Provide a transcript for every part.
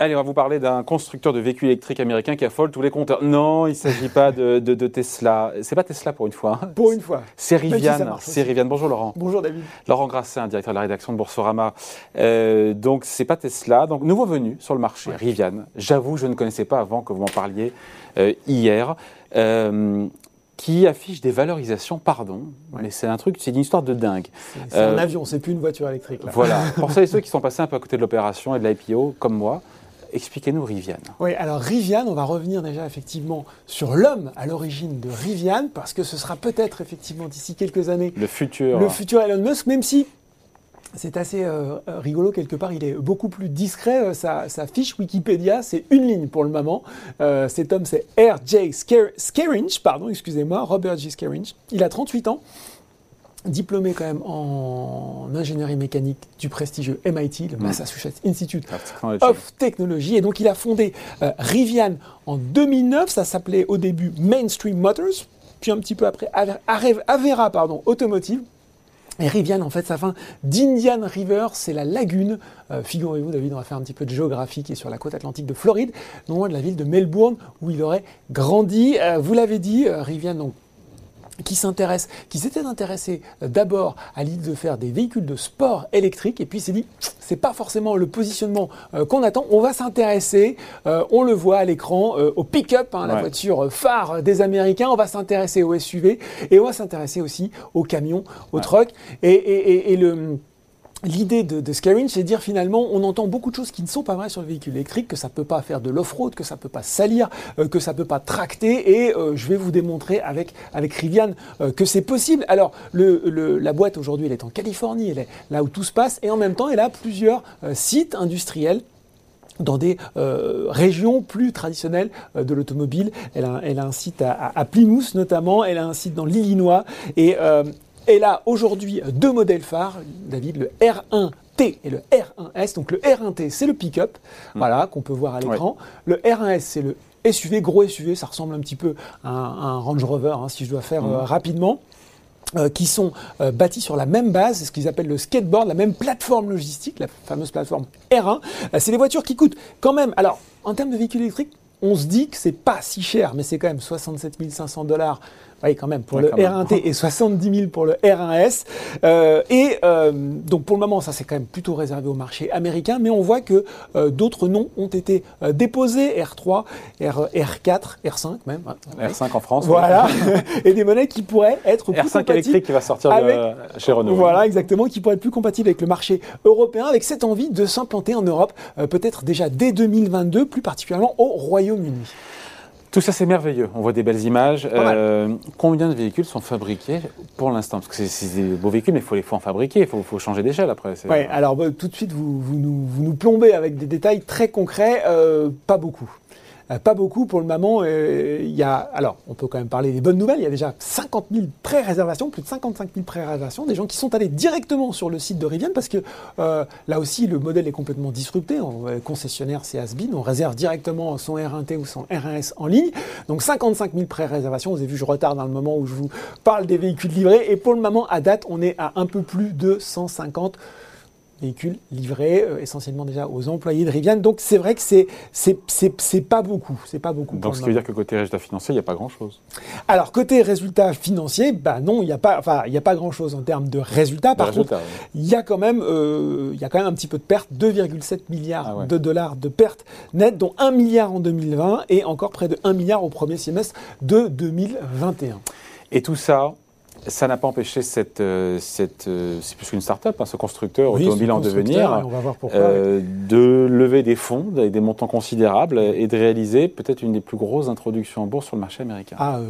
Allez, on va vous parler d'un constructeur de véhicules électriques américain qui affole tous les compteurs. Non, il ne s'agit pas de, de, de Tesla. C'est pas Tesla pour une fois. Pour une fois. C'est Rivian. C'est Rivian. Bonjour Laurent. Bonjour David. Laurent Grassin, directeur de la rédaction de Boursorama. Euh, donc c'est pas Tesla. Donc nouveau venu sur le marché, Rivian. J'avoue, je ne connaissais pas avant que vous m'en parliez euh, hier. Euh, qui affiche des valorisations, pardon, mais c'est un truc, c'est une histoire de dingue. C'est un avion, c'est plus une voiture électrique. Là. Voilà. Pour ceux et ceux qui sont passés un peu à côté de l'opération et de l'IPO, comme moi, Expliquez-nous Rivian. Oui, alors Rivian, on va revenir déjà effectivement sur l'homme à l'origine de Rivian, parce que ce sera peut-être effectivement d'ici quelques années le futur, le futur Elon Musk, même si c'est assez euh, rigolo quelque part, il est beaucoup plus discret. Euh, sa, fiche Wikipédia, c'est une ligne pour le moment. Euh, cet homme, c'est R.J. Scaringe, pardon, excusez-moi, Robert J. Scaringe. Il a 38 ans diplômé quand même en ingénierie mécanique du prestigieux MIT, le mm. Massachusetts Institute of Technology. Et donc il a fondé euh, Rivian en 2009, ça s'appelait au début Mainstream Motors, puis un petit peu après Avera pardon, Automotive. Et Rivian, en fait, ça vient d'Indian River, c'est la lagune. Euh, figurez-vous, David, on va faire un petit peu de géographie qui est sur la côte atlantique de Floride, non loin de la ville de Melbourne, où il aurait grandi. Euh, vous l'avez dit, Rivian, donc qui s'intéresse, qui s'était intéressé euh, d'abord à l'idée de faire des véhicules de sport électriques et puis s'est dit c'est pas forcément le positionnement euh, qu'on attend, on va s'intéresser, euh, on le voit à l'écran, au pick-up, hein, la voiture phare des Américains, on va s'intéresser au SUV et on va s'intéresser aussi aux camions, aux trucks et, et le L'idée de, de Scaring, c'est de dire finalement, on entend beaucoup de choses qui ne sont pas vraies sur le véhicule électrique, que ça ne peut pas faire de l'off-road, que ça ne peut pas salir, euh, que ça ne peut pas tracter, et euh, je vais vous démontrer avec, avec Rivian euh, que c'est possible. Alors, la boîte aujourd'hui, elle est en Californie, elle est là où tout se passe, et en même temps, elle a plusieurs sites industriels dans des régions plus traditionnelles de l'automobile. Elle a, un site à, à, Plymouth notamment, elle a un site dans l'Illinois, et elle a aujourd'hui deux modèles phares, David, le R1T et le R1S. Donc le R1T, c'est le pick-up, mm. voilà, qu'on peut voir à l'écran. Le R1S, c'est le SUV, gros SUV, ça ressemble un petit peu à un, Range Rover, hein, si je dois faire euh, rapidement. Euh, qui sont euh, bâtis sur la même base, ce qu'ils appellent le skateboard, la même plateforme logistique, la fameuse plateforme R1. c'est des voitures qui coûtent quand même, alors en termes de véhicules électriques, on se dit que c'est pas si cher, mais c'est quand même 67 500 dollars oui, quand même, pour le R1T et 70 000 pour le R1S. Euh, et euh, donc pour le moment, ça c'est quand même plutôt réservé au marché américain, mais on voit que euh, d'autres noms ont été déposés, R3, R, 4 R5 même. R5 en France. Voilà, et des monnaies qui pourraient être plus R5 électrique qui va sortir chez Renault. Voilà, exactement, qui pourraient être plus compatibles avec le marché européen, avec cette envie de s'implanter en Europe, peut-être déjà dès 2022, plus particulièrement au Royaume-Uni. Tout ça, c'est merveilleux. On voit des belles images. Euh, combien de véhicules sont fabriqués pour l'instant? Parce que c'est des beaux véhicules, mais il faut les faut en fabriquer. Il faut, changer d'échelle après. Oui, alors bah, tout de suite, vous, nous, vous, nous, plombez avec des détails très concrets. Euh, pas beaucoup. Euh, pas beaucoup pour le moment. Euh, il y a, alors, on peut quand même parler des bonnes nouvelles. Il y a déjà 50 000 pré-réservations, plus de 55 000 pré-réservations, des gens qui sont allés directement sur le site de Rivian parce que euh, là aussi, le modèle est complètement disrupté. En concessionnaire, c'est Asbin. On réserve directement son R1T ou son R1S en ligne. Donc 55 000 pré-réservations. Vous avez vu, je retarde dans le moment où je vous parle des véhicules livrés. Et pour le moment, à date, on est à un peu plus de 150 véhicules livrés euh, essentiellement déjà aux employés de Rivian. Donc c'est vrai que c'est c'est pas beaucoup, c'est pas beaucoup. Donc ce qui veut dire que côté résultat financier, il n'y a pas grand chose. Alors côté résultat financier, bah non, il n'y a pas, enfin il y a pas grand chose en termes de résultats. Par contre, il y a quand même, euh, il y a quand même un petit peu de pertes, 2,7 milliards ah de dollars de pertes nettes, dont 1 milliard en 2020 et encore près de 1 milliard au premier semestre de 2021. Et tout ça, ça n'a pas empêché cette, euh, cette euh, c'est plus qu'une start-up, hein, ce constructeur automobile en devenir, euh, de lever des fonds avec des montants considérables et de réaliser peut-être une des plus grosses introductions en bourse sur le marché américain. Ah,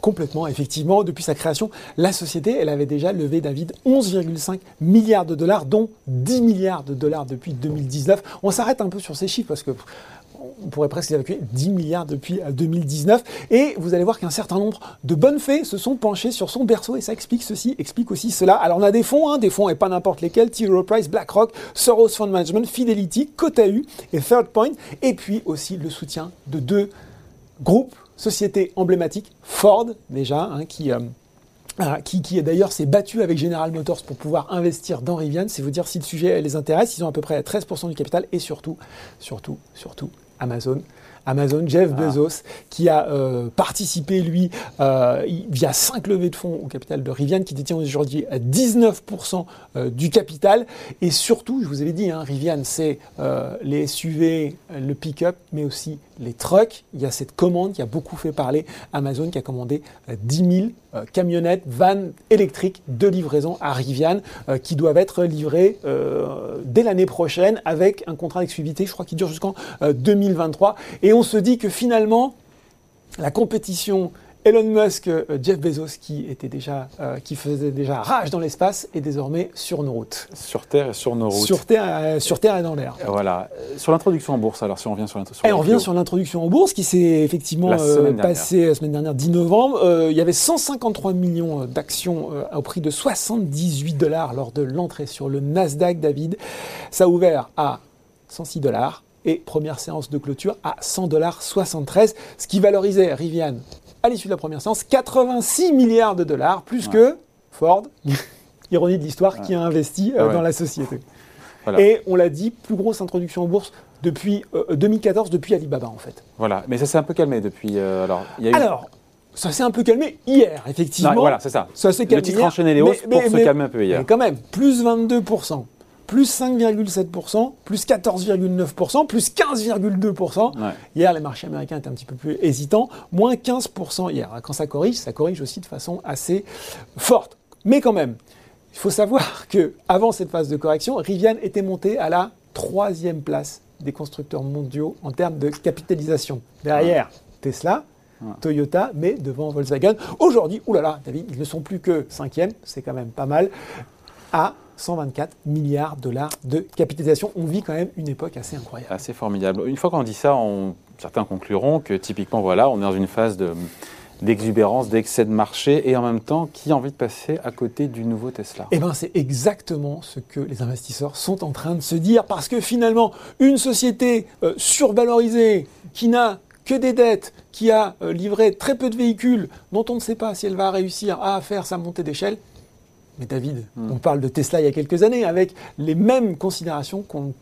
complètement, effectivement. Depuis sa création, la société, elle avait déjà levé, David, 11,5 milliards de dollars, dont 10 milliards de dollars depuis 2019. On s'arrête un peu sur ces chiffres parce que on pourrait presque évacuer 10 milliards depuis 2019. Euh, et vous allez voir qu'un certain nombre de bonnes fées se sont penchées sur son berceau et ça explique ceci, explique aussi cela. Alors on a des fonds, hein, des fonds et pas n'importe lesquels, T. Price, BlackRock, Soros Fund Management, Fidelity, Cotahu et Third Point. Et puis aussi le soutien de deux groupes, sociétés emblématiques, Ford déjà, hein, qui... Euh, Ah, qui, qui d'ailleurs s'est battu avec General Motors pour pouvoir investir dans Rivian. C'est vous dire si le sujet les intéresse. Ils ont à peu près 13% du capital et surtout, surtout, surtout Amazon. Amazon, Jeff Ah. Bezos, qui a euh, participé, lui, euh, via 5 levées de fonds au capital de Rivian, qui détient aujourd'hui à 19% euh, du capital. Et surtout, je vous avais dit, hein, Rivian, c'est les SUV, le pick-up, mais aussi les trucks. Il y a cette commande qui a beaucoup fait parler. Amazon qui a commandé euh, 10 000 euh, camionnettes, vannes électriques de livraison à Rivian, qui doivent être livrées dès l'année prochaine avec un contrat d'exclusivité, je crois, qui dure jusqu'en euh, 2023. Et on se dit que finalement, la compétition Elon Musk, euh, Jeff Bezos, qui était déjà, euh, qui faisait déjà rage dans l'espace, est désormais sur nos routes, Sur Terre et sur nos routes. sur terre, euh, sur terre et dans l'air. Voilà. Sur l'introduction en bourse, alors si on revient sur l'introduction. On revient sur l'introduction en bourse qui s'est effectivement La euh, passée la semaine dernière, 10 novembre. Il y avait 153 millions d'actions au prix de 78 dollars lors de l'entrée sur le Nasdaq, David. Ça a ouvert à 106 dollars et première séance de clôture à 100 dollars 73, ce qui valorisait Rivian à l'issue de la première séance 86 milliards de dollars, plus Ouais. que Ford, ironie de l'histoire, qui a investi euh, Ouais. dans la société. Voilà. Et on l'a dit, plus grosse introduction en bourse depuis euh, 2014, depuis Alibaba en fait. Voilà. Mais ça s'est un peu calmé depuis. euh, alors, il y a eu. Alors, ça s'est un peu calmé hier, effectivement. Non, voilà, c'est ça. Ça s'est Le calmé. titre hier, enchaînait les mais- hausses pour mais- se calmer un peu hier. Mais quand même, plus 22%, plus 5,7%, plus 14,9%, plus 15,2%. Ouais. Hier, les marchés américains étaient un petit peu plus hésitants, moins 15% hier. Quand ça corrige, ça corrige aussi de façon assez forte. Mais quand même, il faut savoir que avant cette phase de correction, Rivian était monté à la troisième place des constructeurs mondiaux en termes de capitalisation. Derrière Tesla. Toyota, mais devant Volkswagen. Aujourd'hui, oulala, David, ils ne sont plus que cinquième, c'est quand même pas mal, à 124 milliards de dollars de capitalisation. On vit quand même une époque assez incroyable. Assez formidable. Une fois qu'on dit ça, on- certains concluront que typiquement, voilà, on est dans une phase de- d'exubérance, d'excès de marché, et en même temps, qui a envie de passer à côté du nouveau Tesla? Eh bien, c'est exactement ce que les investisseurs sont en train de se dire, parce que finalement, une société euh, survalorisée, qui n'a que des dettes, qui a euh, livré très peu de véhicules, dont on ne sait pas si elle va réussir à faire sa montée d'échelle. Mais David, Hmm. on parle de Tesla il y a quelques années, avec les mêmes considérations qu'on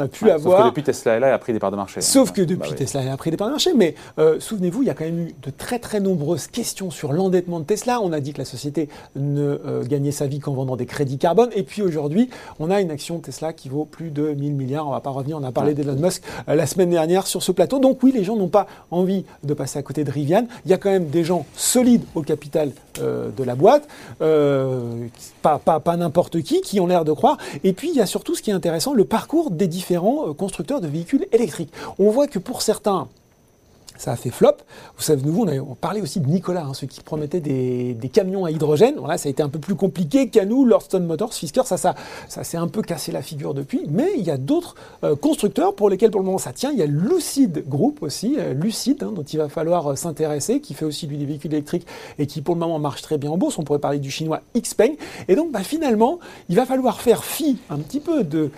a pu Ouais, avoir. Sauf que depuis Tesla elle a pris des parts de marché. Sauf que Bah depuis oui. Tesla a pris des parts de marché, mais euh, souvenez-vous, il y a quand même eu de très très nombreuses questions sur l'endettement de Tesla. On a dit que la société ne euh, gagnait sa vie qu'en vendant des crédits carbone. Et puis aujourd'hui, on a une action Tesla qui vaut plus de 1000 milliards. On va pas revenir, on a parlé Ouais. d'Elon Musk euh, la semaine dernière sur ce plateau. Donc oui, les gens n'ont pas envie de passer à côté de Rivian. Il y a quand même des gens solides au capital de la boîte, pas, pas, pas n'importe qui, qui ont l'air de croire. Et puis il y a surtout ce qui est intéressant, le parcours des différents euh, constructeurs de véhicules électriques. On voit que pour certains, ça a fait flop. Vous savez, nous, on, parlait aussi de Nicolas, hein, ceux qui promettaient des, des camions à hydrogène. Voilà, ça a été un peu plus compliqué qu'à nous, Lordstone Motors, Fisker, ça, ça, ça s'est un peu cassé la figure depuis. Mais il y a d'autres euh, constructeurs pour lesquels, pour le moment, ça tient. Il y a Lucid Group aussi, euh, Lucid, hein, dont il va falloir euh, s'intéresser, qui fait aussi lui des véhicules électriques et qui, pour le moment, marche très bien en bourse. On pourrait parler du chinois Xpeng. Et donc, bah, finalement, il va falloir faire fi un petit peu de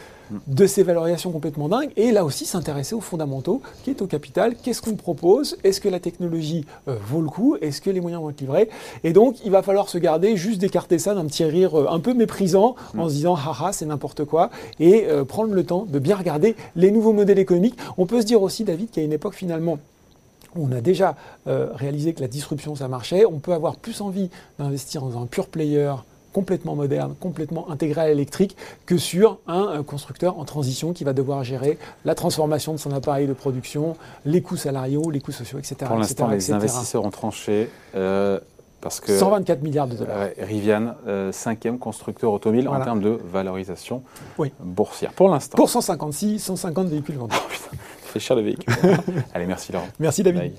de ces valorisations complètement dingues et là aussi s'intéresser aux fondamentaux, qui est au capital, qu'est-ce qu'on propose, est-ce que la technologie euh, vaut le coup, est-ce que les moyens vont être livrés? Et donc il va falloir se garder, juste d'écarter ça d'un petit rire euh, un peu méprisant en se disant haha c'est n'importe quoi et euh, prendre le temps de bien regarder les nouveaux modèles économiques. On peut se dire aussi David a une époque finalement on a déjà réalisé que la disruption ça marchait, on peut avoir plus envie d'investir dans un pure player complètement moderne, complètement intégré à l'électrique, que sur un euh, constructeur en transition qui va devoir gérer la transformation de son appareil de production, les coûts salariaux, les coûts sociaux, etc. Pour l'instant, les etc. investisseurs ont tranché euh, parce que 124 milliards de dollars. Ouais, Rivian, euh, cinquième constructeur automobile Voilà. en termes de valorisation Oui. boursière. Pour l'instant, Pour 156, 150 véhicules vendus. fait cher le véhicule. Allez, merci Laurent. Merci David. Bye.